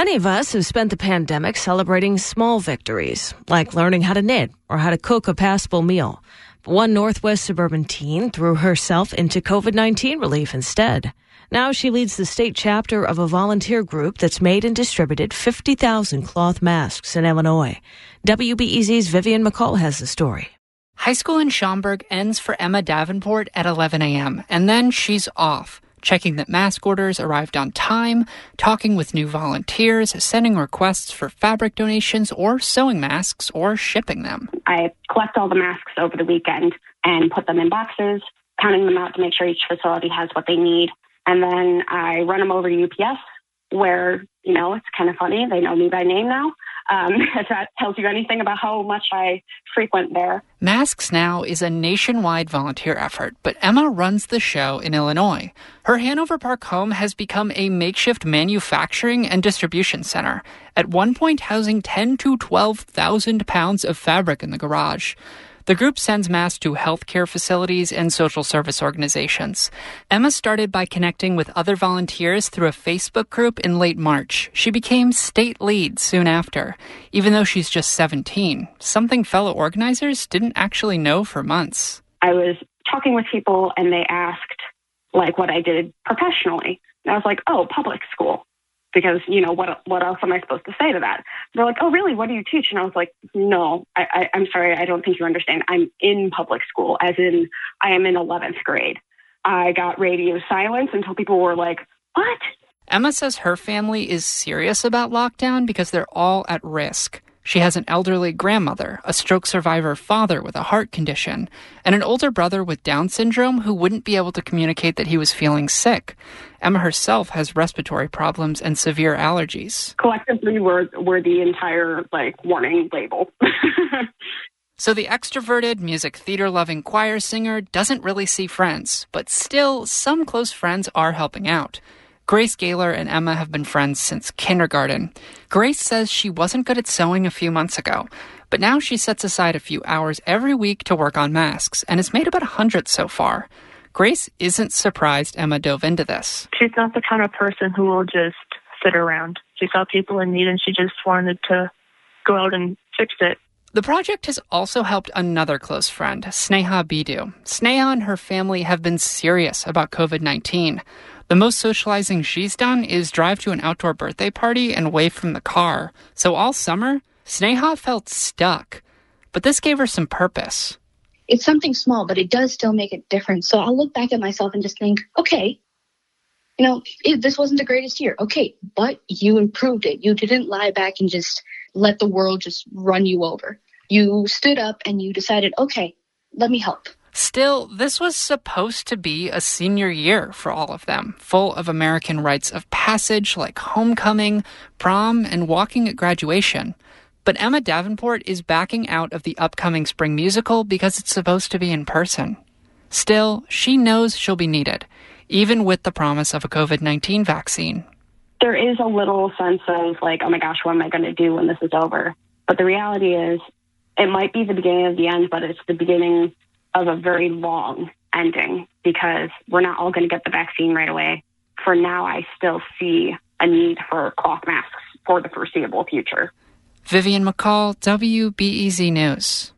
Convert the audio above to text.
Many of us have spent the pandemic celebrating small victories, like learning how to knit or how to cook a passable meal. But one Northwest suburban teen threw herself into COVID 19 relief instead. Now she leads the state chapter of a volunteer group that's made and distributed 50,000 cloth masks in Illinois. WBEZ's Vivian McCall has the story. High school in Schaumburg ends for Emma Davenport at 11 a.m., and then she's off checking that mask orders arrived on time, talking with new volunteers, sending requests for fabric donations or sewing masks or shipping them. I collect all the masks over the weekend and put them in boxes, counting them out to make sure each facility has what they need. And then I run them over to UPS, where, you know, it's kind of funny. They know me by name now. Um, if that tells you anything about how much I frequent there. Masks Now is a nationwide volunteer effort, but Emma runs the show in Illinois. Her Hanover Park home has become a makeshift manufacturing and distribution center, at one point housing 10 to 12,000 pounds of fabric in the garage. The group sends masks to healthcare facilities and social service organizations. Emma started by connecting with other volunteers through a Facebook group in late March. She became state lead soon after, even though she's just 17, something fellow organizers didn't actually know for months. I was talking with people and they asked like what I did professionally. And I was like, oh, public school because you know what what else am I supposed to say to that? They're like, oh really? What do you teach? And I was like, no, I, I, I'm sorry, I don't think you understand. I'm in public school, as in I am in 11th grade. I got radio silence until people were like, what? Emma says her family is serious about lockdown because they're all at risk. She has an elderly grandmother, a stroke survivor father with a heart condition, and an older brother with Down syndrome who wouldn't be able to communicate that he was feeling sick. Emma herself has respiratory problems and severe allergies. Collectively, we're, we're the entire, like, warning label. So the extroverted, music theater loving choir singer doesn't really see friends, but still, some close friends are helping out. Grace Gaylor and Emma have been friends since kindergarten. Grace says she wasn't good at sewing a few months ago, but now she sets aside a few hours every week to work on masks and has made about a hundred so far. Grace isn't surprised Emma dove into this. She's not the kind of person who will just sit around. She saw people in need and she just wanted to go out and fix it. The project has also helped another close friend, Sneha Bidu. Sneha and her family have been serious about COVID 19. The most socializing she's done is drive to an outdoor birthday party and wave from the car. So all summer, Sneha felt stuck. But this gave her some purpose. It's something small, but it does still make a difference. So I'll look back at myself and just think, okay, you know, it, this wasn't the greatest year. Okay, but you improved it. You didn't lie back and just let the world just run you over. You stood up and you decided, okay, let me help. Still, this was supposed to be a senior year for all of them, full of American rites of passage like homecoming, prom, and walking at graduation. But Emma Davenport is backing out of the upcoming spring musical because it's supposed to be in person. Still, she knows she'll be needed, even with the promise of a COVID 19 vaccine. There is a little sense of like, oh my gosh, what am I going to do when this is over? But the reality is, it might be the beginning of the end, but it's the beginning of a very long ending because we're not all going to get the vaccine right away. For now, I still see a need for cloth masks for the foreseeable future. Vivian McCall, WBEZ News.